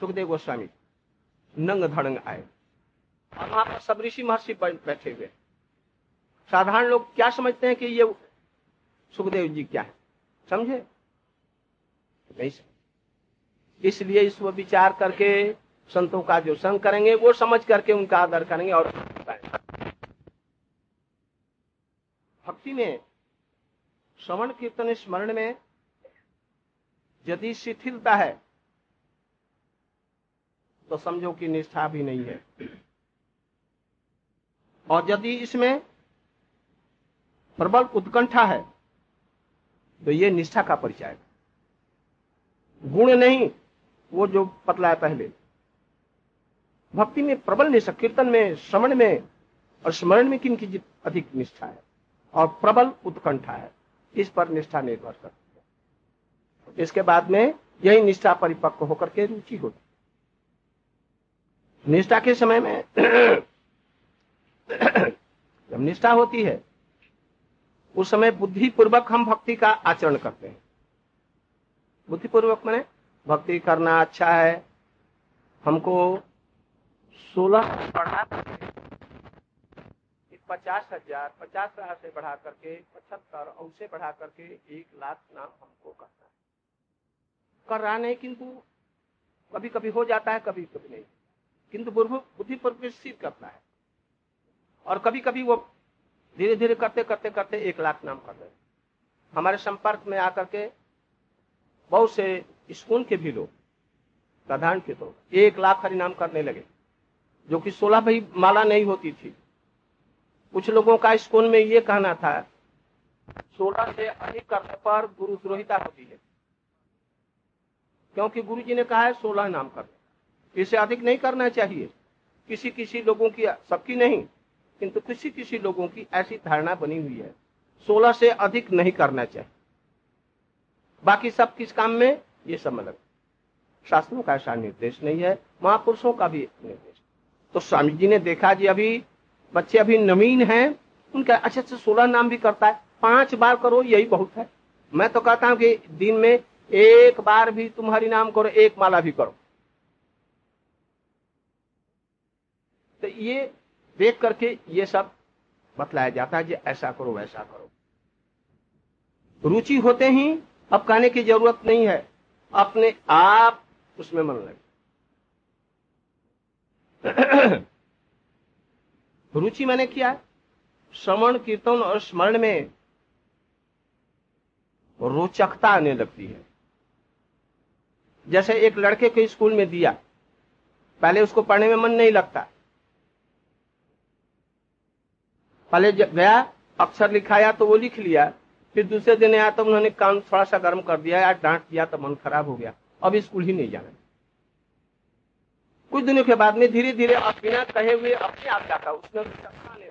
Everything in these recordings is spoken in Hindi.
सुखदेव गोस्वामी नंग धड़ंग आए। और वहाँ पर सब ऋषि महर्षि बैठे हुए साधारण लोग क्या समझते हैं कि ये सुखदेव जी क्या है? समझे? नहीं समझ। इसलिए इस विचार करके संतों का जो संग करेंगे, वो समझ करके उनका आदर करेंगे और भक्ति में श्रवण कीर्तन स्मरण में यदि शिथिलता है तो समझो कि निष्ठा भी नहीं है। और यदि इसमें प्रबल उत्कंठा है तो ये निष्ठा का परिचय है। गुण नहीं, वो जो पतला है पहले। भक्ति में प्रबल निष्ठा कीर्तन में, श्रवण में, और स्मरण में किन की अधिक निष्ठा है? और प्रबल उत्कंठा है, इस पर निष्ठा निर्भर करती है। इसके बाद में यही निष्ठा परिपक्व होकर के रुचि होती निष्ठा के समय में जब निष्ठा होती है, उस समय बुद्धिपूर्वक हम भक्ति का आचरण करते हैं। बुद्धिपूर्वक मैंने भक्ति करना अच्छा है, हमको सोलह बढ़ा पचास हज़ार पचास हज़ार से बढ़ा करके, पचहत्तर और उसे बढ़ा करके एक लाख नाम हमको करना है। कर रहा नहीं किंतु कभी कभी हो जाता है कभी कभी नहीं। किंतु बुद्धि पर सिद्ध करता है। और कभी कभी वो धीरे धीरे करते करते करते एक लाख नाम कर रहे हमारे संपर्क में आकर के बहुत से स्कूल के भी लोग साधारण के तो एक लाख हरिनाम करने लगे, जो कि सोलह भाई माला नहीं होती थी। कुछ लोगों का स्कूल में ये कहना था, सोलह से अधिक करने पर गुरु द्रोहिता होती है। क्योंकि गुरु जी ने कहा है, सोलह नाम कर इससे अधिक नहीं करना चाहिए। किसी किसी लोगों की, सबकी नहीं, किंतु किसी किसी लोगों की ऐसी धारणा बनी हुई है। सोलह से अधिक नहीं करना चाहिए। बाकी सब किस काम में? ये सब अलग। शास्त्रों का ऐसा निर्देश नहीं है, महापुरुषों का भी निर्देश। तो स्वामी जी ने देखा जी, अभी बच्चे अभी नवीन हैं, उनका अच्छे अच्छे सोलह नाम भी करता है। पाँच बार करो, यही बहुत है। मैं तो कहता हूँ कि दिन में एक बार भी तुम नाम करो, एक माला भी करो। तो ये देख करके ये सब बतलाया जाता है कि ऐसा करो, वैसा करो। रुचि होते ही अब कहने की ज़रूरत नहीं है। अपने आप उसमें मन लगे। रुचि मैंने किया श्रवण, कीर्तन और स्मरण में रोचकता आने लगती है। जैसे एक लड़के को स्कूल में दिया, पहले उसको पढ़ने में मन नहीं लगता। पहले जब गया अक्षर लिखाया तो वो लिख लिया। फिर दूसरे दिन आया तो उन्होंने कान थोड़ा सा गर्म कर दिया या डांट दिया तो मन खराब हो गया। अब स्कूल ही नहीं जाना। कुछ दिनों के बाद में धीरे धीरे बिना कहे हुए अपने आप जाता उसमें आने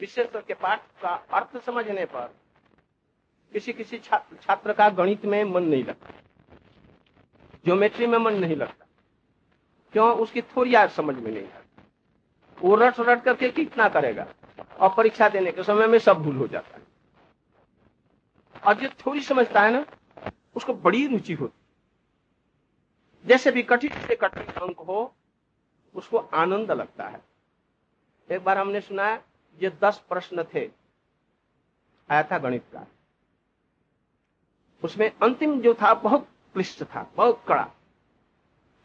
विशेष करके पाठ का अर्थ समझने पर किसी किसी छात्र, छात्र का गणित में मन नहीं लगता। ज्योमेट्री में मन नहीं लगता। क्यों? उसकी थोड़ी याद समझ में नहीं आती। वो रट रट करके कितना करेगा? और परीक्षा देने के समय में सब भूल हो जाता है। और जो थोड़ी समझता है ना, उसको बड़ी रुचि होती जैसे भी कठिन से कठिन अंक हो, उसको आनंद लगता है। एक बार हमने सुना है, ये दस प्रश्न थे, आया था गणित का। उसमें अंतिम जो था, बहुत क्लिष्ट था, बहुत कड़ा।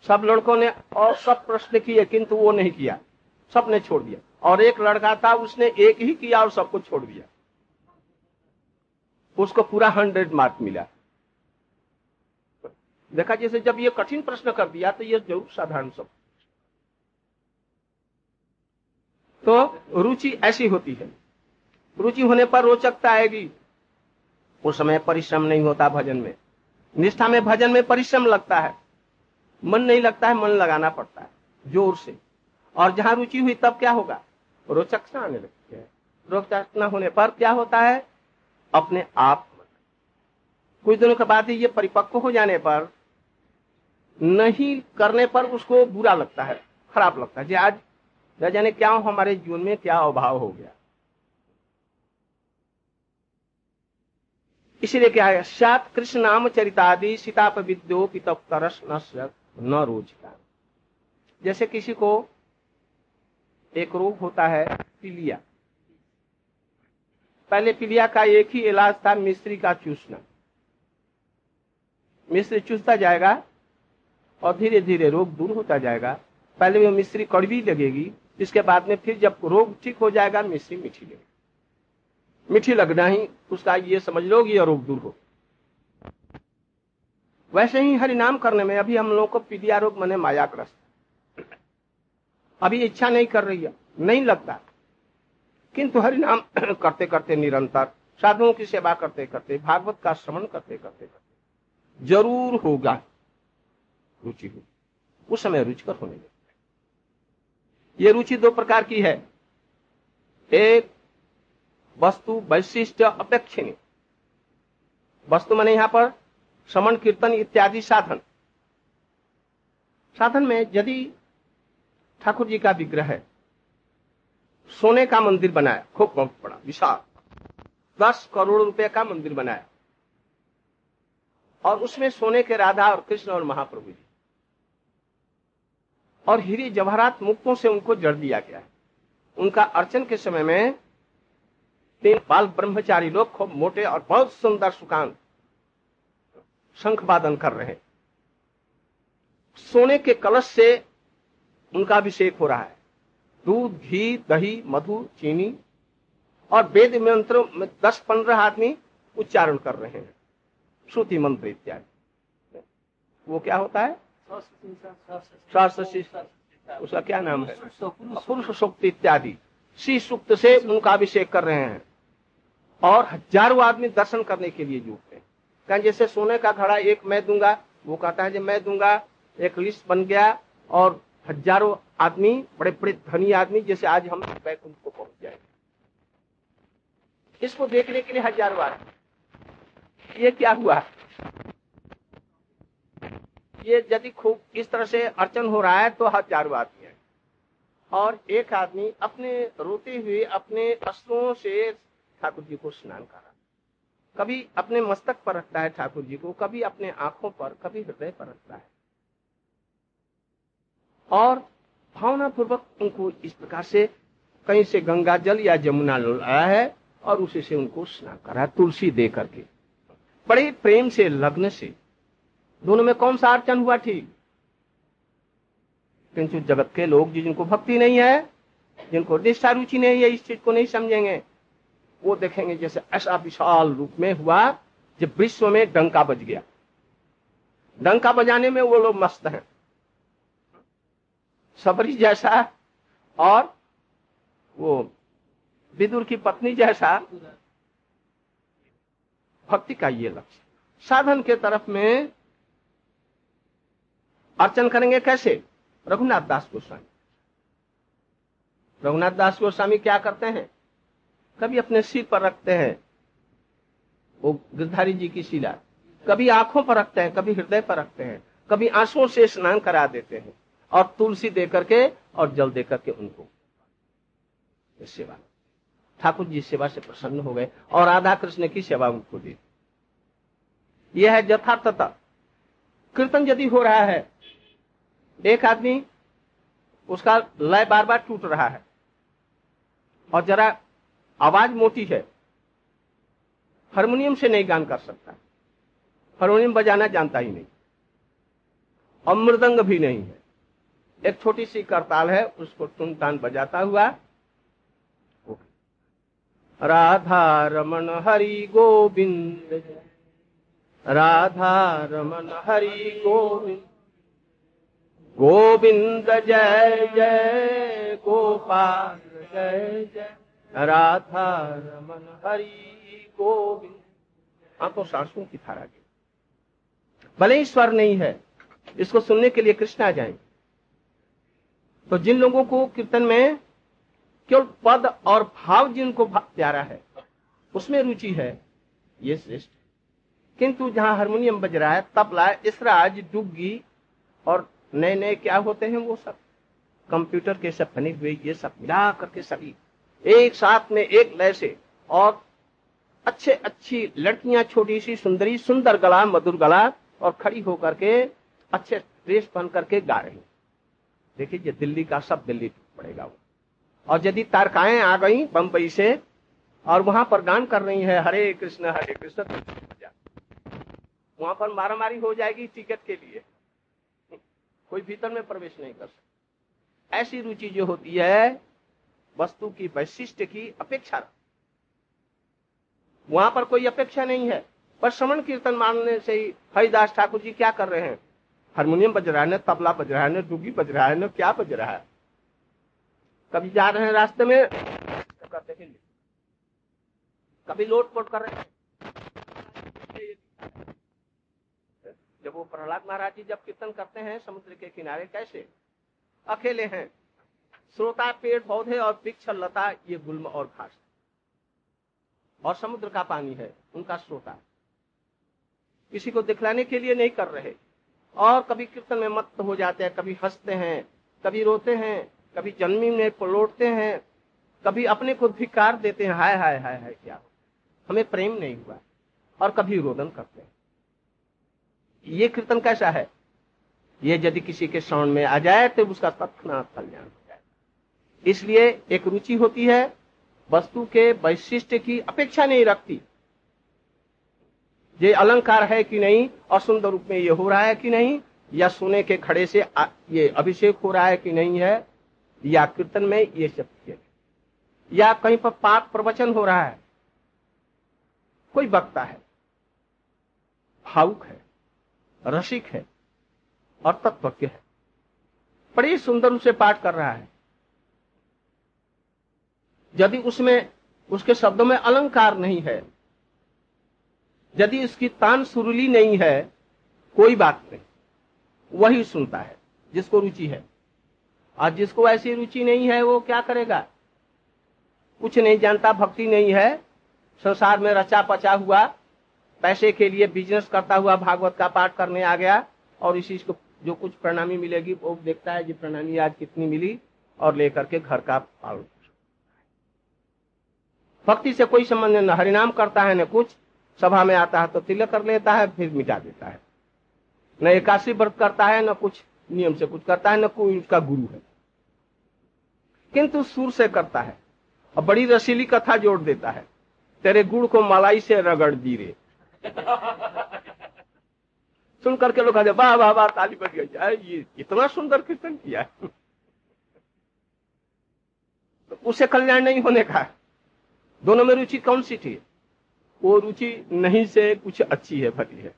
सब लड़कों ने और सब प्रश्न किए, किंतु वो नहीं किया। सबने छोड़ दिया। और एक लड़का था, उसने एक ही किया और सबको छोड़ दिया। उसको पूरा हंड्रेड मार्क मिला। देखा, जैसे जब ये कठिन प्रश्न कर दिया तो ये ज़रूर साधारण सब। तो रुचि ऐसी होती है। रुचि होने पर रोचकता आएगी। उस समय परिश्रम नहीं होता भजन में। निष्ठा में भजन में परिश्रम लगता है। मन नहीं लगता है, मन लगाना पड़ता है, ज़ोर से। और जहाँ रुचि हुई, तब क्या होगा? रोचकता आने लगती है। रोचक न होने पर क्या होता है? अपने आप कुछ दिनों के बाद ये परिपक्व हो जाने पर, नहीं करने पर उसको बुरा लगता है, खराब लगता है। आज न जाने क्या हमारे जीवन में क्या अभाव हो गया। इसीलिए क्या है? सात कृष्ण नाम चरितादि सीताप विद्यो पितरस न रोज़गार जैसे किसी को एक रोग होता है पीलिया। पहले पीलिया का एक ही इलाज था मिस्त्री का चूसना। मिस्त्री चूसता जाएगा और धीरे धीरे रोग दूर होता जाएगा। पहले वो मिस्त्री कड़वी लगेगी, इसके बाद में फिर जब रोग ठीक हो जाएगा, मिस्त्री मीठी लगेगी। मीठी लगना ही उसका ये समझ लो यह रोग दूर हो। वैसे ही हरिनाम करने में अभी हम लोगों को पीलिया रोग मने मायाग्रस्त। अभी इच्छा नहीं कर रही है, नहीं लगता किंतु हरि नाम करते करते निरंतर, साधुओं की सेवा करते करते भागवत का श्रवण करते करते करते ज़रूर होगा। रुचि होगी उस समय रुचिकर होने लगता ये रुचि दो प्रकार की है। एक, वस्तु वैशिष्ट अपेक्षिणी वस्तु मैंने यहाँ पर श्रमण कीर्तन इत्यादि साधन। साधन में यदि ठाकुर जी का विग्रह है। सोने का मंदिर बनाया, खूब बहुत बड़ा, विशाल। दस करोड़ रुपए का मंदिर बनाया। और उसमें सोने के राधा और कृष्ण और महाप्रभु जी। और हीरे जवाहरात मुक्तों से उनको जड़ दिया गया। उनका अर्चन के समय में तीन बाल ब्रह्मचारी लोग खूब मोटे और बहुत सुंदर सुकांत शंख वादन कर रहे। सोने के कलश से उनका अभिषेक हो रहा है। दूध घी दही मधु चीनी और वेद मंत्र में दस पंद्रह आदमी उच्चारण कर रहे हैं। श्रुति मंत्र इत्यादि। वो क्या होता है? उसका क्या नाम है? पुरुष सूक्त। इत्यादि। शी सूक्त से उनका अभिषेक कर रहे हैं। और हज़ारों आदमी दर्शन करने के लिए जुटते हैं। कहें जैसे सोने का घड़ा एक मैं दूँगा वो कहता है जो मैं दूँगा एक लिस्ट बन गया और हज़ारों आदमी, बड़े बड़े धनी आदमी, जैसे आज हम बैकुंठ को पहुँच जाएँगे। इसको देखने के लिए हज़ारों आदमी ये क्या हुआ? ये यदि खूब इस तरह से अर्चन हो रहा है तो हज़ारों आदमी है। और एक आदमी अपने रोते हुए, अपने अश्रुओं से ठाकुर जी को स्नान कर। रहा कभी अपने मस्तक पर रखता है ठाकुर जी को, कभी अपने आँखों पर, कभी हृदय पर रखता है। और भावना पूर्वक उनको इस प्रकार से कहीं से गंगा जल या जमुना लाया है और उसी से उनको स्नान करा तुलसी दे करके। बड़े प्रेम से, लग्न से। दोनों में कौन सा अर्चन हुआ ठीक? किंतु जगत के लोग जिनको भक्ति नहीं है, जिनको निष्ठा रुचि नहीं है, इस चीज़ को नहीं समझेंगे, वो देखेंगे जैसे ऐसा विशाल रूप में हुआ जब विश्व में डंका बज गया। डंका बजाने में वो लोग मस्त हैं। सबरी जैसा और वो विदुर की पत्नी जैसा। भक्ति का ये लक्ष्य। साधन के तरफ़ में अर्चन करेंगे कैसे? रघुनाथ दास गोस्वामी। रघुनाथ दास गोस्वामी क्या करते हैं? कभी अपने सिर पर रखते हैं। वो गिरधारी जी की शिला। कभी आँखों पर रखते हैं, कभी हृदय पर रखते हैं। कभी आंसुओं से स्नान करा देते हैं। और तुलसी दे करके और जल दे करके उनको। सेवा। ठाकुर जी सेवा से प्रसन्न हो गए और राधा कृष्ण की सेवा उनको दी। यह है यथार्थता। कीर्तन यदि हो रहा है, एक आदमी उसका लय बार बार टूट रहा है और जरा आवाज़ मोटी है, हारमोनियम से नहीं गान कर सकता। हारमोनियम बजाना जानता ही नहीं। और मृदंग भी नहीं है। एक छोटी सी करताल है, उसको टुन टान बजाता हुआ। राधा रमन हरि गोविंद, राधा रमन हरि गोविंद। गोविंद जय जय गोपाल, जय जय। राधा रमन हरि गोविंद। हाँ तो सांसों की धारा की। भले ही स्वर नहीं है, इसको सुनने के लिए कृष्ण जाएँगे तो जिन लोगों को कीर्तन में केवल पद और भाव जिनको प्यारा है, उसमें रुचि है, ये श्रेष्ठ। किंतु जहाँ हारमोनियम बज रहा है, तबला, इसराज डुग्गी और नए नए क्या होते हैं वो सब? कंप्यूटर के सब बने हुए, ये सब मिला करके सभी एक साथ में एक लय से और अच्छे अच्छी लड़कियाँ छोटी सी सुंदरी, सुंदर गला, मधुर गला और खड़ी होकर के अच्छे ड्रेस पहन करके गा रही देखिए, ये दिल्ली का सब दिल्ली टूट पड़ेगा वो। और यदि तारकाएँ आ गई बंबई से, और वहाँ पर गान कर रही है हरे कृष्ण हरे कृष्ण वहाँ पर मारामारी हो जाएगी टिकट के लिए। कोई भीतर में प्रवेश नहीं कर सकता। ऐसी रुचि जो होती है, वस्तु की वैशिष्ट की अपेक्षा वहाँ पर कोई अपेक्षा नहीं है। पर श्रवण कीर्तन मानने से ही हरिदास ठाकुर जी क्या कर रहे हैं? हारमोनियम बज रहा है न, तबला बज रहा है न डुगी बज रहा है न, क्या बज रहा है? कभी जा रहे हैं रास्ते में? करते हैं कभी लोट पोट कर रहे हैं? जब वो प्रहलाद महाराज जी जब कीर्तन करते हैं समुद्र के किनारे, कैसे? अकेले हैं। श्रोता, पेड़, पौधे और वृक्ष, लता, ये गुल्म और घास और समुद्र का पानी है, उनका श्रोता। किसी को दिखलाने के लिए नहीं कर रहे। और कभी कीर्तन में मत हो जाते हैं, कभी हँसते हैं, कभी रोते हैं, कभी जन्मी में पलौटते हैं, कभी अपने को धिकार देते हैं, हाय हाय हाय हाय, क्या हमें प्रेम नहीं हुआ और कभी रोदन करते हैं। ये कीर्तन कैसा है? ये यदि किसी के श्रवण में आ जाए तो उसका तत्नाथ कल्याण हो जाए। इसलिए एक रुचि होती है, वस्तु के वैशिष्ट की अपेक्षा नहीं रखती। ये अलंकार है कि नहीं और सुंदर रूप में ये हो रहा है कि नहीं, या सोने के खड़े से ये अभिषेक हो रहा है कि नहीं है, या कीर्तन में ये सब या कहीं पर पाप प्रवचन हो रहा है, कोई वक्ता है, भावुक है, रसिक है, और तत्वज्ञ है, बड़ी सुंदर उसे पाठ कर रहा है। यदि उसमें, उसके शब्दों में अलंकार नहीं है यदि उसकी तान सुरुली नहीं है, कोई बात नहीं। वही सुनता है, जिसको रुचि है। और जिसको ऐसी रुचि नहीं है, वो क्या करेगा? कुछ नहीं जानता, भक्ति नहीं है। संसार में रचा पचा हुआ, पैसे के लिए बिज़नेस करता हुआ भागवत का पाठ करने आ गया, और इसी को जो कुछ प्रणामी मिलेगी, वो देखता है जी प्रणामी आज कितनी मिली? और लेकर के घर का पालन भक्ति से कोई संबंध न हरिनाम करता है, न कुछ। सभा में आता है तो तिलक कर लेता है, फिर मिटा देता है। न एकाशी व्रत करता है, न कुछ नियम से कुछ करता है, न कोई उसका गुरु है। किंतु सुर से करता है, और बड़ी रसीली कथा जोड़ देता है। तेरे गुड़ को मलाई से रगड़ दी रे। सुन करके लोग कहते, वाह वाह वाह, ताली बज गई। ये इतना सुंदर कीर्तन किया है। तो उसे कल्याण नहीं होने का दोनों में रुचि कौन सी थी? वो रुचि नहीं से कुछ अच्छी है भली है।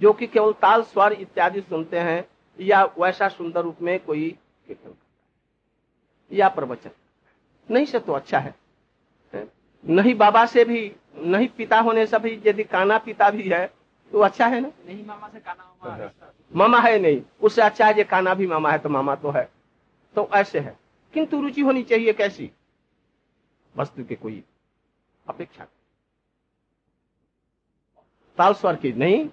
जो कि केवल ताल स्वर इत्यादि सुनते हैं या वैसा सुंदर रूप में कोई कीर्तन या प्रवचन नहीं से तो अच्छा है नहीं बाबा से भी नहीं पिता होने से भी यदि काना पिता भी है तो अच्छा है ना? नहीं मामा से काना मामा मामा है नहीं उससे अच्छा है जो काना भी मामा है तो मामा तो है। तो ऐसे है। किंतु रुचि होनी चाहिए कैसी? वस्तु के कोई अपेक्षा ताल स्वर की नहीं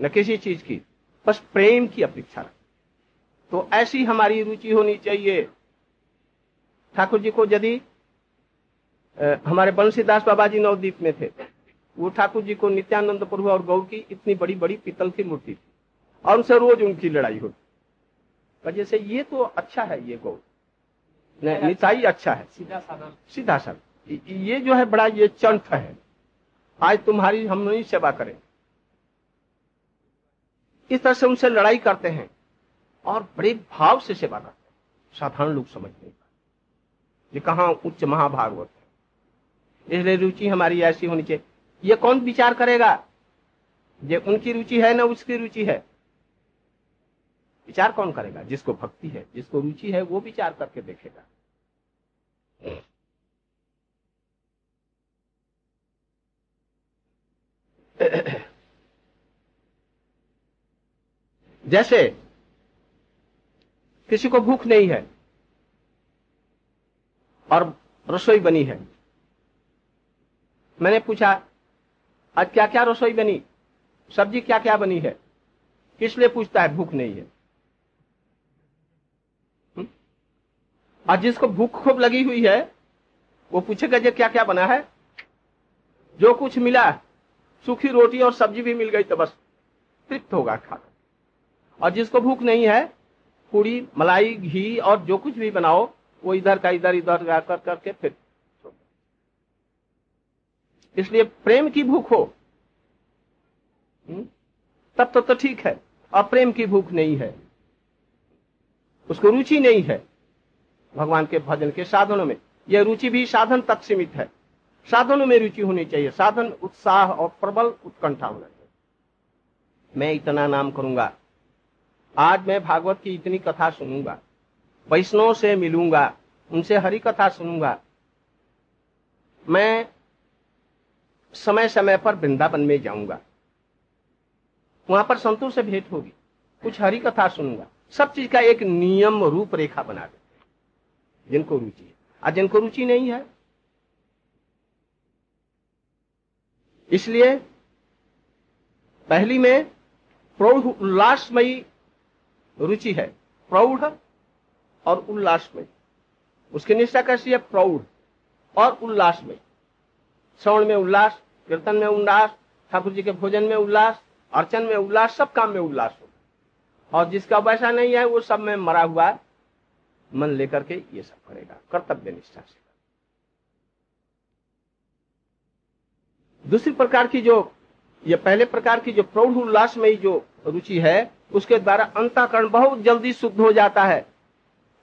न किसी चीज़ की बस प्रेम की अपेक्षा रख। तो ऐसी हमारी रुचि होनी चाहिए। ठाकुर जी को यदि हमारे बंशीदास बाबा जी नवदीप में थे वो ठाकुर जी को नित्यानंद प्रभु और गौ की इतनी बड़ी बड़ी पीतल की मूर्ति थी और उनसे रोज उनकी लड़ाई होती वजह से ये तो अच्छा है ये गौ निताई अच्छा है। सीधा साधा। सीधा साधा। ये जो है बड़ा ये चंठ है। आज तुम्हारी हम नहीं सेवा करें। इस तरह से उनसे लड़ाई करते हैं और बड़े भाव से सेवा करते हैं। साधारण लोग समझ नहीं पाते। ये कहा उच्च महाभागवत है। इसलिए रुचि हमारी ऐसी होनी चाहिए। ये कौन विचार करेगा? ये उनकी रुचि है ना उसकी रुचि है? विचार कौन करेगा? जिसको भक्ति है, जिसको रुचि है, वो विचार करके देखेगा। जैसे किसी को भूख नहीं है और रसोई बनी है। मैंने पूछा, आज क्या क्या रसोई बनी? सब्ज़ी क्या क्या बनी है? किस लिए पूछता है, भूख नहीं है। और जिसको भूख खूब लगी हुई है, वो पूछेगा जो क्या क्या बना है? जो कुछ मिला सूखी रोटी और सब्ज़ी भी मिल गई तो बस तृप्त होगा खाकर और जिसको भूख नहीं है पूड़ी मलाई घी और जो कुछ भी बनाओ वो इधर का इधर इधर जाकर करके फिर इसलिए प्रेम की भूख हो हम्म? तब तो, तो ठीक है। और प्रेम की भूख नहीं है उसको रुचि नहीं है भगवान के भजन के साधनों में। यह रुचि भी साधन तक सीमित है। साधनों में रुचि होनी चाहिए। साधन, उत्साह और प्रबल उत्कंठा होना चाहिए। मैं इतना नाम करूँगा। आज मैं भागवत की इतनी कथा सुनूँगा। वैष्णव से मिलूँगा। उनसे हरी कथा सुनूँगा। मैं समय समय पर वृंदावन में जाऊँगा। वहाँ पर संतों से भेंट होगी। कुछ हरी कथा सुनूँगा। सब चीज़ का एक नियम रूपरेखा बना देते जिनको रुचि है। आज जिनको रुचि नहीं है इसलिए पहली में प्रौढ़ उल्लासमयी रुचि है, प्रौढ़ और उल्लासमयी। उसकी निष्ठा कैसी है? प्रौढ़ और उल्लासमयी। श्रवण में उल्लास, कीर्तन में उल्लास, ठाकुर जी के भोजन में उल्लास, अर्चन में उल्लास, सब काम में उल्लास हो। और जिसका वैसा नहीं है, वो सब में मरा हुआ मन लेकर के ये सब करेगा, कर्तव्य निष्ठा से। दूसरी प्रकार की जो, ये पहले प्रकार की जो प्रौढ़ उल्लास में जो रुचि है, उसके द्वारा अंतकरण बहुत जल्दी शुद्ध हो जाता है।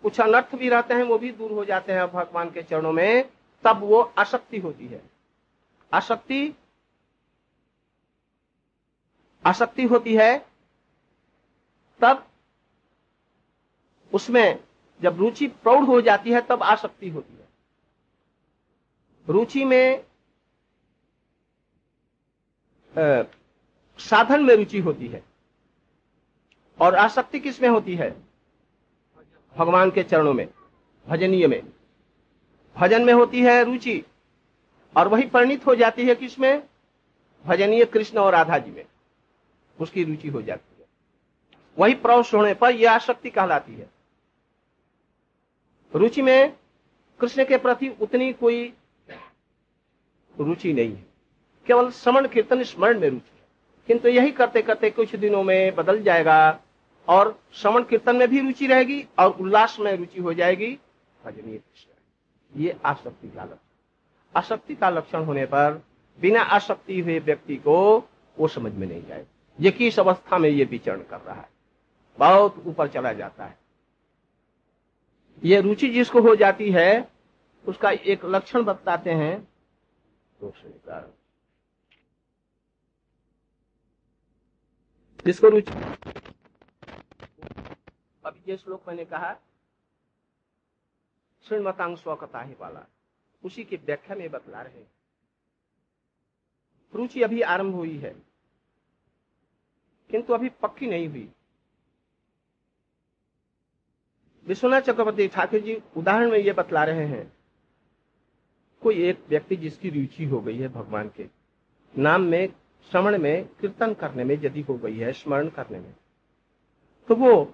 कुछ अनर्थ भी रहते हैं, वो भी दूर हो जाते हैं भगवान के चरणों में, तब वो आसक्ति होती है। आसक्ति आसक्ति होती है, तब उसमें जब रुचि प्रौढ़ हो जाती है, तब आसक्ति होती है। रुचि में साधन में रुचि होती है और आसक्ति किसमें होती है? भगवान के चरणों में, भजनीय में। भजन में होती है रुचि और वही परिणित हो जाती है किसमें? भजनीय कृष्ण और राधा जी में। उसकी रुचि हो जाती है। वही प्रौष होने पर यह आसक्ति कहलाती है। रुचि में कृष्ण के प्रति उतनी कोई रुचि नहीं है। केवल श्रवण, कीर्तन, स्मरण में रुचि किंतु यही करते करते कुछ दिनों में बदल जाएगा और श्रवण, कीर्तन में भी रुचि रहेगी और उल्लास में रुचि हो जाएगी। भजनीय ये आसक्ति का लक्षण आसक्ति का लक्षण होने पर बिना आसक्ति हुए व्यक्ति को वो समझ में नहीं जाए ये किस अवस्था में ये विचरण कर रहा है? बहुत ऊपर चला जाता है। ये रुचि जिसको हो जाती है, उसका एक लक्षण बताते हैं। तो जिसको रुचि अभी ये श्लोक मैंने कहा श्रीमतांग स्वकता ही वाला, उसी की व्याख्या में बतला रहे रुचि अभी आरंभ हुई है, किंतु अभी पक्की नहीं हुई। विश्वनाथ चक्रवर्ती ठाकुर जी उदाहरण में ये बतला रहे हैं, कोई एक व्यक्ति जिसकी रुचि हो गई है भगवान के नाम में श्रवण में कीर्तन करने में यदि हो गई है स्मरण करने में तो वो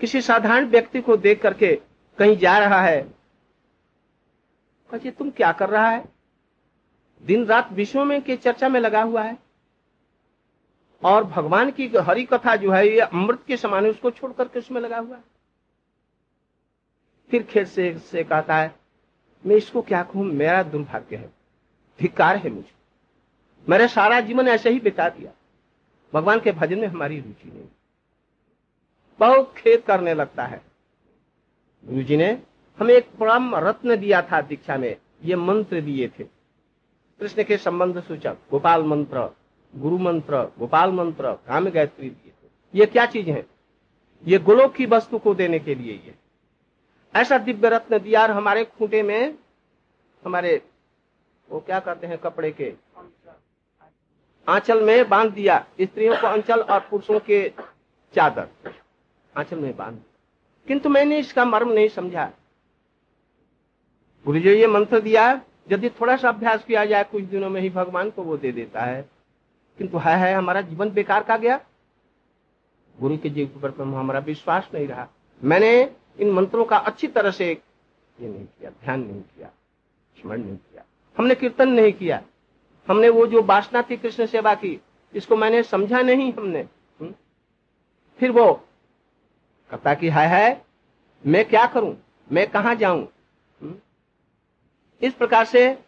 किसी साधारण व्यक्ति को देख करके कहीं जा रहा है तुम क्या कर रहा है? दिन रात विश्व में के चर्चा में लगा हुआ है और भगवान की हरि कथा जो है ये अमृत के समान है उसको छोड़ करके उसमें लगा हुआ है। फिर खेत से, से कहता है मैं इसको क्या कहूँ? मेरा दुर्भाग्य है। धिकार है मुझे। मेरा सारा जीवन ऐसे ही बिता दिया। भगवान के भजन में हमारी रुचि नहीं। बहुत खेत करने लगता है। गुरु जी ने हमें एक परम रत्न दिया था दीक्षा में। ये मंत्र दिए थे। कृष्ण के संबंध सूचक, गोपाल मंत्र, गुरु मंत्र, गोपाल मंत्र काम गायत्री दिए थे। ये क्या चीज़ है? ये गोलोक की वस्तु को देने के लिए ये। ऐसा दिव्य रत्न दिया और हमारे खूंटे में, हमारे वो क्या करते हैं कपड़े के? आंचल में बाँध दिया। स्त्रियों को अंचल और पुरुषों के चादर। आंचल में बाँध। किंतु मैंने इसका मर्म नहीं समझा। गुरु जी, ये मंत्र दिया, यदि थोड़ा सा अभ्यास किया जाए, कुछ दिनों में ही भगवान को वो दे देता है। किंतु है है हमारा जीवन बेकार का गया। गुरु के जीव पर हमारा विश्वास नहीं रहा। मैंने इन मंत्रों का अच्छी तरह से ये नहीं किया, ध्यान नहीं किया, स्मरण नहीं किया। हमने कीर्तन नहीं किया। हमने वो जो वासना थी कृष्ण सेवा की इसको मैंने समझा नहीं हमने? फिर वो कहता कि है है मैं क्या करूँ? मैं कहा जाऊँ? इस प्रकार से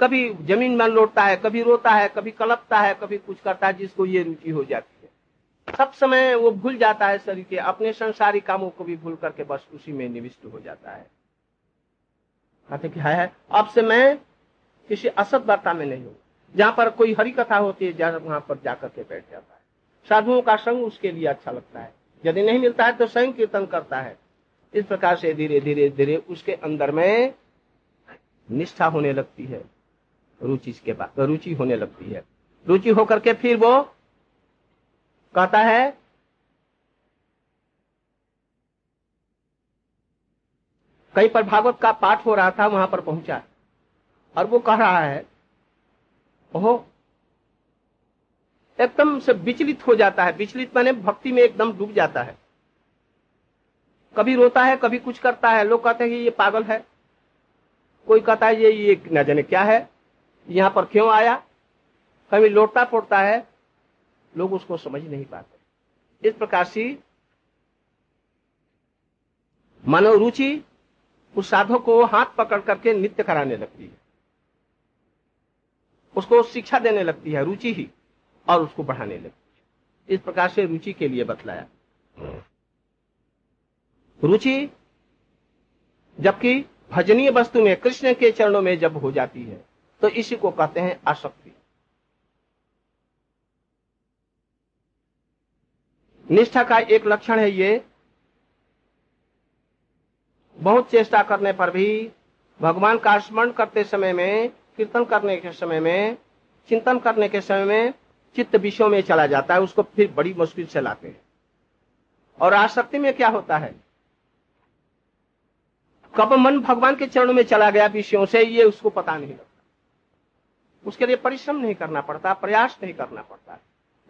कभी ज़मीन में लौटता है कभी रोता है कभी कलपता है कभी कुछ करता है जिसको ये रुचि हो जाती है। सब समय वो भूल जाता है शरीर के अपने संसारी कामों को भी भूल करके बस उसी में निविष्ट हो जाता है। कहते कि है, है अब से मैं किसी असत वार्ता में नहीं हूँ जहाँ पर कोई हरी कथा होती है वहाँ पर जाकर के बैठ जाता है। साधुओं का संग उसके लिए अच्छा लगता है। यदि नहीं मिलता है तो स्वयं कीर्तन करता है। इस प्रकार से धीरे धीरे धीरे उसके अंदर में निष्ठा होने लगती है। रुचि के बाद, रुचि होने लगती है। रुचि होकर के फिर वो कहता है, कहीं पर भागवत का पाठ हो रहा था, वहाँ पर पहुँचा। और वो कह रहा है, ओहो, एकदम से विचलित हो जाता है। विचलित माने भक्ति में एकदम डूब जाता है। कभी रोता है, कभी कुछ करता है। लोग कहते हैं कि ये पागल है। कोई कहता है, ये ये न जाने क्या है। यहाँ पर क्यों आया? कभी लौटता पोटता है। लोग उसको समझ नहीं पाते। इस प्रकार से मनोरुचि उस साधक को हाथ पकड़ करके नित्य कराने लगती है। उसको शिक्षा देने लगती है, रुचि ही, और उसको बढ़ाने लगती है। इस प्रकार से रुचि के लिए बतलाया। रुचि जबकि भजनीय वस्तु में, कृष्ण के चरणों में जब हो जाती है तो इसी को कहते हैं आसक्ति। निष्ठा का एक लक्षण है ये, बहुत चेष्टा करने पर भी भगवान का स्मरण करते समय में कीर्तन करने के समय में, चिंतन करने के समय में चित्त विषयों में चला जाता है, उसको फिर बड़ी मुश्किल से लाते हैं। और आसक्ति में क्या होता है? कब मन भगवान के चरणों में चला गया विषयों से, ये उसको पता नहीं लगता। उसके लिए परिश्रम नहीं करना पड़ता, प्रयास नहीं करना पड़ता।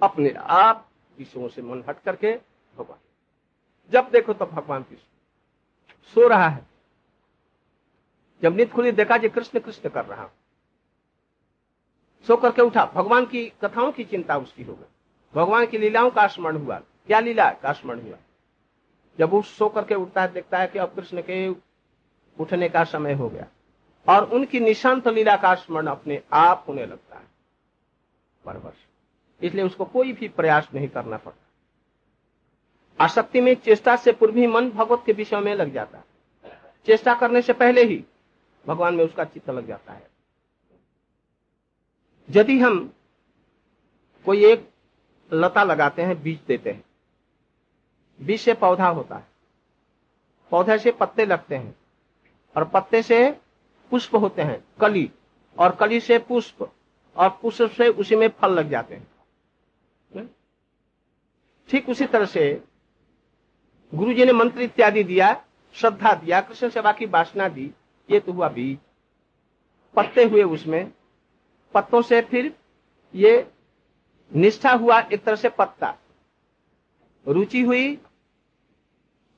अपने आप विषयों से मन हट करके भगवान। जब देखो तब तो भगवान की सो रहा है। जब नित खुली, देखा जी, कृष्ण कृष्ण कर रहा सो करके उठा। भगवान की कथाओं की चिंता उसकी हो गई। भगवान की लीलाओं का स्मरण हुआ। क्या लीला का स्मरण हुआ? जब वो सो करके उठता है, देखता है कि अब कृष्ण के उठने का समय हो गया और उनकी निशांत लीला का स्मरण अपने आप होने लगता है। परवर्ष इसलिए उसको कोई भी प्रयास नहीं करना पड़ता। आसक्ति में चेष्टा से पूर्व ही मन भगवत के विषय में लग जाता है। चेष्टा करने से पहले ही भगवान में उसका चित्त लग जाता है। यदि हम कोई एक लता लगाते हैं, बीज देते हैं। बीज से पौधा होता है। पौधे से पत्ते लगते हैं और पत्ते से पुष्प होते हैं, कली। और कली से पुष्प और पुष्प से उसी में फल लग जाते हैं। ठीक उसी तरह से गुरु जी ने मंत्र इत्यादि दिया, श्रद्धा दिया, कृष्ण सेवा की वासना दी, ये तो हुआ बीज। पत्ते हुए उसमें। पत्तों से फिर ये निष्ठा हुआ एक तरह से पत्ता। रुचि हुई,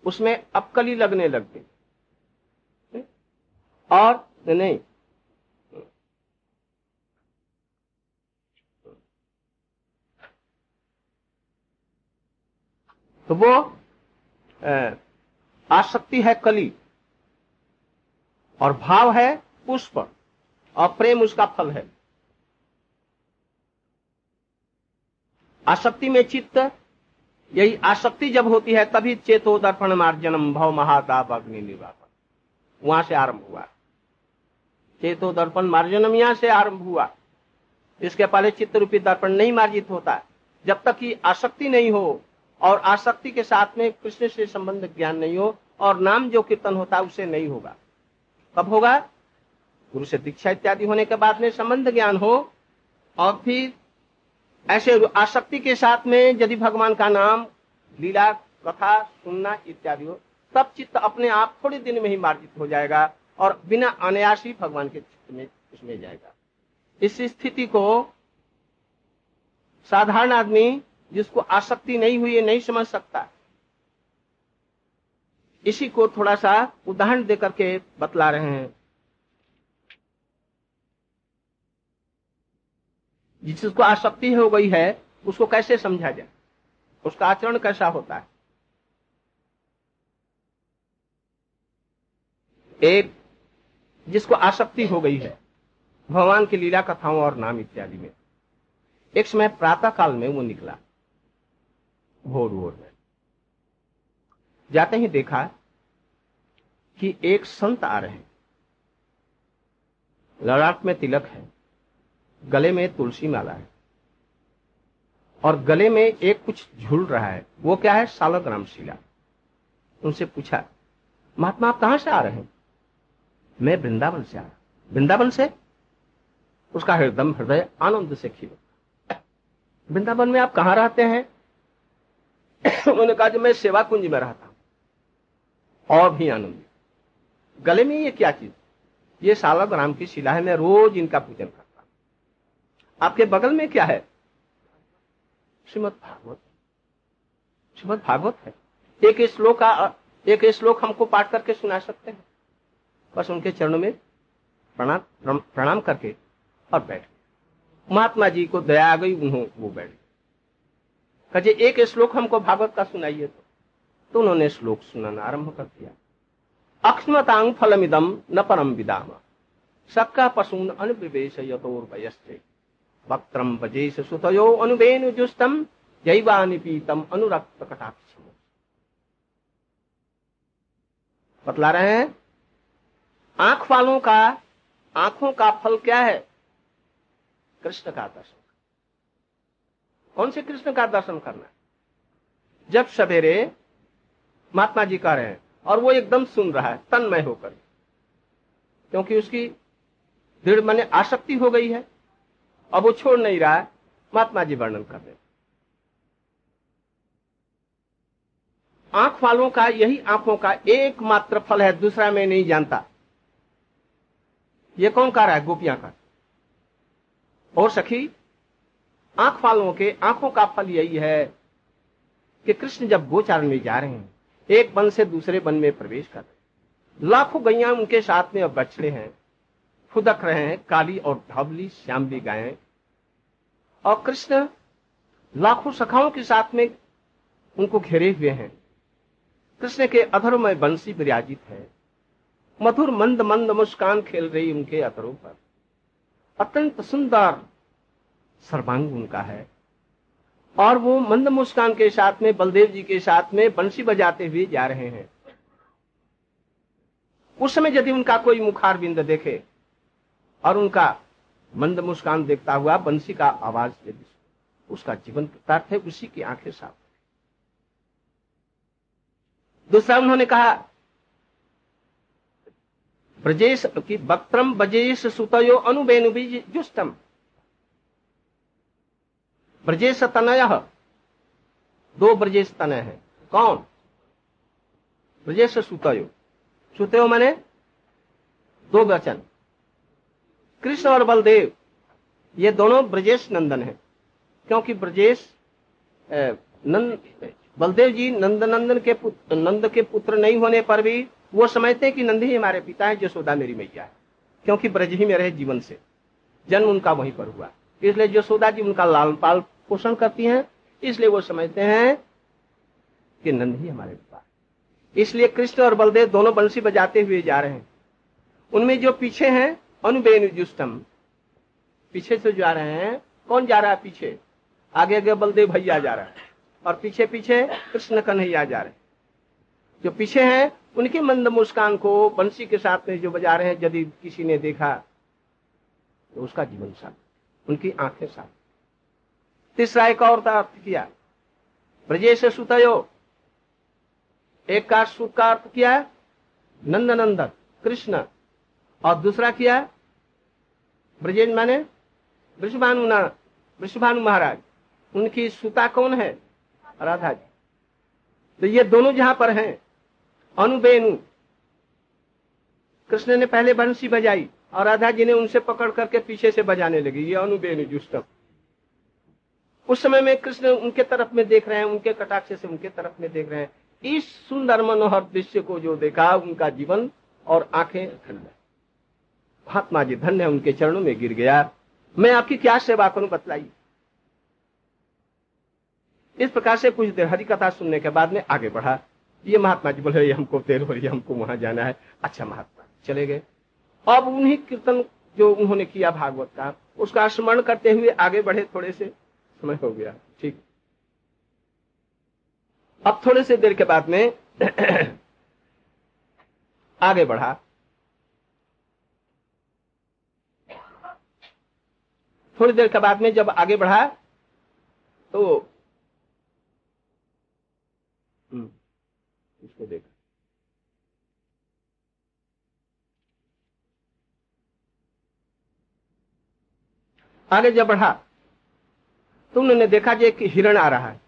उसमें अपकली लगने लग गई। और नहीं। तो वो आसक्ति है कली। और भाव है पुष्प। और प्रेम उसका फल है। आसक्ति में चित्त, यही आसक्ति जब होती है, तभी चेतो दर्पण मार्जनम भव महादाब अग्नि निर्वापन वहाँ से आरंभ हुआ। चेतो दर्पण मार्जनम यहाँ से आरंभ हुआ। इसके पहले चित्त रूपी दर्पण नहीं मार्जित होता। जब तक कि आसक्ति नहीं हो, और आसक्ति के साथ में कृष्ण से संबंध ज्ञान नहीं हो, और नाम जो कीर्तन होता है उसे नहीं होगा। कब होगा? गुरु से दीक्षा इत्यादि होने के बाद में संबंध ज्ञान हो, और फिर ऐसे आसक्ति के साथ में यदि भगवान का नाम, लीला, कथा, सुनना इत्यादि हो, तब चित्त अपने आप थोड़े दिन में ही मार्जित हो जाएगा और बिना अनायास ही भगवान के चित्त में उसमें जाएगा। इस स्थिति को साधारण आदमी जिसको आसक्ति नहीं हुई है नहीं समझ सकता। इसी को थोड़ा सा उदाहरण देकर के बतला रहे हैं। जिसको आसक्ति हो गई है, उसको कैसे समझा जाए? उसका आचरण कैसा होता है? एक, जिसको आसक्ति हो गई है, भगवान की लीला कथाओं और नाम इत्यादि में। एक समय प्रातः काल में वो निकला। भोर भोर में। जाते ही देखा कि एक संत आ रहे हैं। लड़ाट में तिलक है। गले में तुलसी माला है। और गले में एक कुछ झूल रहा है। वो क्या है? सालग्राम शिला। उनसे पूछा, महात्मा, आप कहाँ से आ रहे हैं? मैं वृंदावन से आ रहा वृंदावन से? उसका हृदय हृदय आनंद से खिल वृंदावन में आप कहा रहते हैं? उन्होंने कहा कि मैं सेवा कुंज में रहता हूँ। और भी आनंद। गले में ये क्या चीज़? ये सालक राम की शिला है। मैं रोज इनका पूजन करता आपके बगल में क्या है? श्रीमद भागवत। श्रीमद भागवत है। एक श्लोक एक श्लोक हमको पाठ करके सुना सकते हैं। बस उनके चरणों में प्रणाम प्रणाम करके और बैठ महात्मा जी को दया आ गई उन्होंने वो बैठ कहे एक श्लोक हमको भागवत का सुनाइए तो, तो उन्होंने श्लोक सुनाना आरंभ कर दिया। अक्ष्मतांग फलमिदम न परम विदाम। सक्का पशून अनुप्रवेश यथोर्वयस्ते वक्त्रम बजेश सुतयो अनुबेनु जुस्तम जैवानि पीतम अनुरक्त कटाक्ष बतला रहे हैं? आँख वालों का, आँखों का फल क्या है? कृष्ण का दर्शन। कौन से कृष्ण का दर्शन करना जब सवेरे महात्मा जी कह रहे हैं, और वो एकदम सुन रहा है, तन्मय होकर। क्योंकि उसकी दृढ़ मन आसक्ति हो गई है। अब वो छोड़ नहीं रहा है। महात्मा जी वर्णन कर रहे आँख वालों का यही आँखों का एकमात्र फल है, दूसरा मैं नहीं जानता। ये कौन कह रहा है? गोपियाँ का और सखी, आँख वालों के आँखों का फल यही है कि कृष्ण जब गोचारण में जा रहे हैं, एक वन से दूसरे वन में प्रवेश कर रहे लाखों गैया उनके साथ में अब बछड़े हैं। फुदक रहे हैं, काली और ढबली श्यामली गायें। और कृष्ण लाखों सखाओं के साथ में उनको घेरे हुए हैं। कृष्ण के अधरों में बंसी विराजित है। मधुर मंद मंद मुस्कान खेल रही उनके अतरों पर। अत्यंत सुंदर सर्वांग उनका है। और वो मंद मुस्कान के साथ में, बलदेव जी के साथ में बंसी बजाते हुए जा रहे हैं। उस समय यदि उनका कोई मुखार बिंद देखे और उनका मंद मुस्कान देखता हुआ बंसी का आवाज़ यदि उसका जीवन कृतार्थ है उसी की आँखें साफ़। दूसरा उन्होंने कहा, ब्रजेश की वक्त्रम बजेश सुतयो अनुबेनु जुष्टम। ब्रजेश तनय दो ब्रजेश तनय है। कौन? ब्रजेश सुतयो। सुतयो माने दो वचन। कृष्ण और बलदेव, ये दोनों ब्रजेश नंदन है। क्योंकि ब्रजेश नंद, बलदेव जी नंद, नंदन के पुत्र नंद के पुत्र नहीं होने पर भी वो समझते हैं कि नंद ही हमारे पिता है जसोदा मेरी मैया है। क्योंकि ब्रज ही में रहे जीवन से। जन्म उनका वहीं पर हुआ। इसलिए जसोदा जी उनका लाल पाल पोषण करती हैं, इसलिए वो समझते हैं कि नंद ही हमारे पिता इसलिए कृष्ण और बलदेव दोनों बंसी बजाते हुए जा रहे हैं। उनमें जो पीछे हैं अनुबेनुजुष्टम पीछे से जा रहे हैं। कौन जा रहा है पीछे? आगे आगे बलदेव भैया जा रहा है। और पीछे पीछे कृष्ण कन्हैया जा रहे हैं। जो पीछे हैं, उनकी मंद मुस्कान को बंसी के साथ में जो बजा रहे हैं, यदि किसी ने देखा तो उसका जीवन साथ, उनकी आँखें साथ। तीसरा एक और अर्थ किया। ब्रजेश सुतयो। एक का सुख का अर्थ किया नंद नंदन कृष्ण। और दूसरा किया ब्रजेश माने वृषभानु वृषभानु महाराज, उनकी सुता कौन है? राधा जी। तो ये दोनों जहाँ पर हैं, अनुबेनु, कृष्ण ने पहले बंसी बजाई और राधा जी ने उनसे पकड़ करके पीछे से बजाने लगी, ये अनुबेनु जुष्टम उस समय में कृष्ण उनके तरफ़ में देख रहे हैं, उनके कटाक्ष से उनके तरफ़ में देख रहे हैं। इस सुंदर मनोहर दृश्य को जो देखा, उनका जीवन और आँखें धन्य महात्मा जी धन्य उनके चरणों में गिर गया। मैं आपकी क्या सेवा करूँ बतलाइए। इस प्रकार से कुछ देर हरी कथा सुनने के बाद में आगे बढ़ा। ये महात्मा जी बोले हमको देर हो रही हमको वहाँ जाना है। अच्छा महात्मा चले गए। अब उन्हीं कीर्तन जो उन्होंने किया भागवत का, उसका स्मरण करते हुए आगे बढ़े थोड़े से। समय हो गया, ठीक। अब थोड़े से देर के बाद में आगे बढ़ा। थोड़ी देर के बाद में जब आगे बढ़ा तो हम्म, इसको देखा। आगे जब बढ़ा तो उन्होंने देखा कि एक हिरण आ रहा है।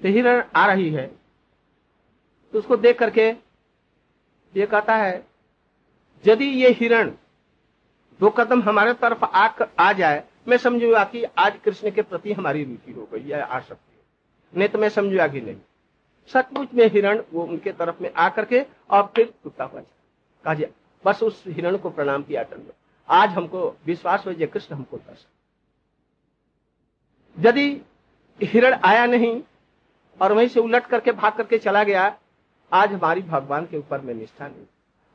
तो हिरण आ रही है तो उसको देख करके ये कहता है यदि ये हिरण दो कदम हमारे तरफ़ आ, आ जाए मैं समझूँगा कि आज कृष्ण के प्रति हमारी रुचि हो गई है आ सकती है नहीं तो मैं समझूँगा कि नहीं। सचमुच में हिरण वो उनके तरफ़ में आकर के और फिर कुत्ता हुआ कहा बस उस हिरण को प्रणाम किया टंडो आज हमको विश्वास हो जय कृष्ण हमको दर्शन। यदि हिरण आया नहीं और वहीं से उलट करके भाग करके चला गया आज हमारी भगवान के ऊपर में निष्ठा नहीं।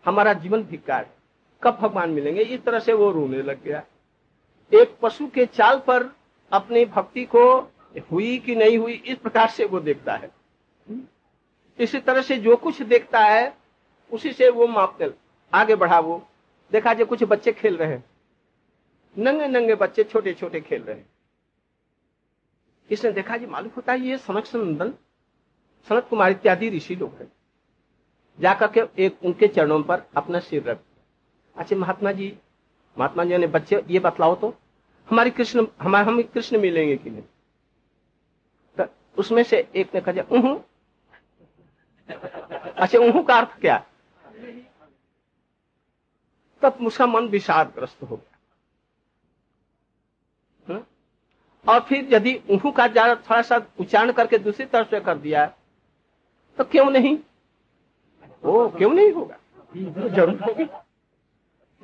हमारा जीवन धिक्कार है। कब भगवान मिलेंगे? इस तरह से वो रोने लग गया। एक पशु के चाल पर अपनी भक्ति को हुई कि नहीं हुई, इस प्रकार से वो देखता है। इसी तरह से जो कुछ देखता है, उसी से वो मापते आगे बढ़ा वो। देखा जो कुछ बच्चे खेल रहे हैं। नंगे नंगे बच्चे छोटे छोटे खेल रहे हैं। इसने देखा जी मालूम होता है ये सनक नंदन सनत कुमार इत्यादि ऋषि लोग हैं। जाकर के एक उनके चरणों पर अपना सिर रख अच्छा महात्मा जी महात्मा जी ने बच्चे, ये बतलाओ तो। हमारी कृष्ण, हमारे, हम कृष्ण मिलेंगे कि नहीं? तो उसमें से एक ने कहा अच्छा उहू का अर्थ क्या? तब उसका मन विषादग्रस्त हो गया। हम्म? और फिर यदि उहू का ज़्यादा थोड़ा सा उच्चारण करके दूसरी तरफ़ से कर दिया तो क्यों नहीं? वो क्यों नहीं होगा? ज़रूर होगी।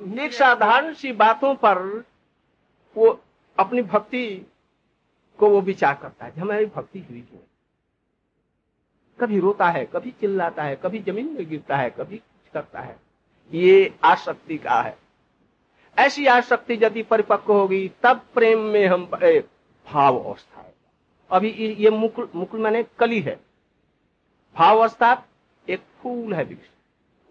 एक साधारण सी बातों पर वो अपनी भक्ति को वो विचार करता है। हमारी भक्ति हुई क्यों कभी रोता है, कभी चिल्लाता है, कभी ज़मीन में गिरता है, कभी कुछ करता है। ये आसक्ति का है। ऐसी आसक्ति यदि परिपक्व होगी, तब प्रेम में हम भाव अवस्था है। अभी ये मुकुल मुकुल मैंने कली है। भाव अवस्था एक फूल है वृक्ष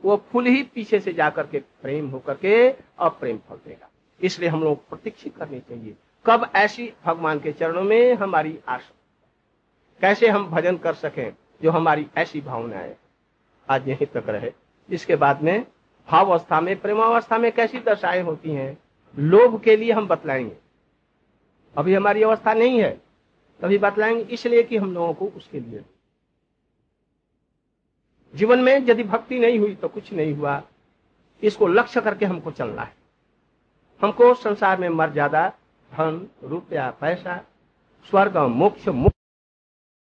वो फूल ही पीछे से जाकर के प्रेम होकर के अब प्रेम फल देगा। इसलिए हम लोग प्रतीक्षित करनी चाहिए, कब ऐसी भगवान के चरणों में हमारी आशा, कैसे हम भजन कर सकें जो हमारी ऐसी भावना है। आज यहीं तक रहे। इसके बाद में भावस्था में, प्रेमावस्था में कैसी दशाएँ होती हैं, लोभ के लिए हम बतलाएँगे। अभी हमारी अवस्था नहीं है, तभी बतलाएँगे इसलिए कि हम लोगों को उसके लिए जीवन में यदि भक्ति नहीं हुई तो कुछ नहीं हुआ। इसको लक्ष्य करके हमको चलना है। हमको संसार में मर्यादा धन, रुपया, पैसा, स्वर्ग, मोक्ष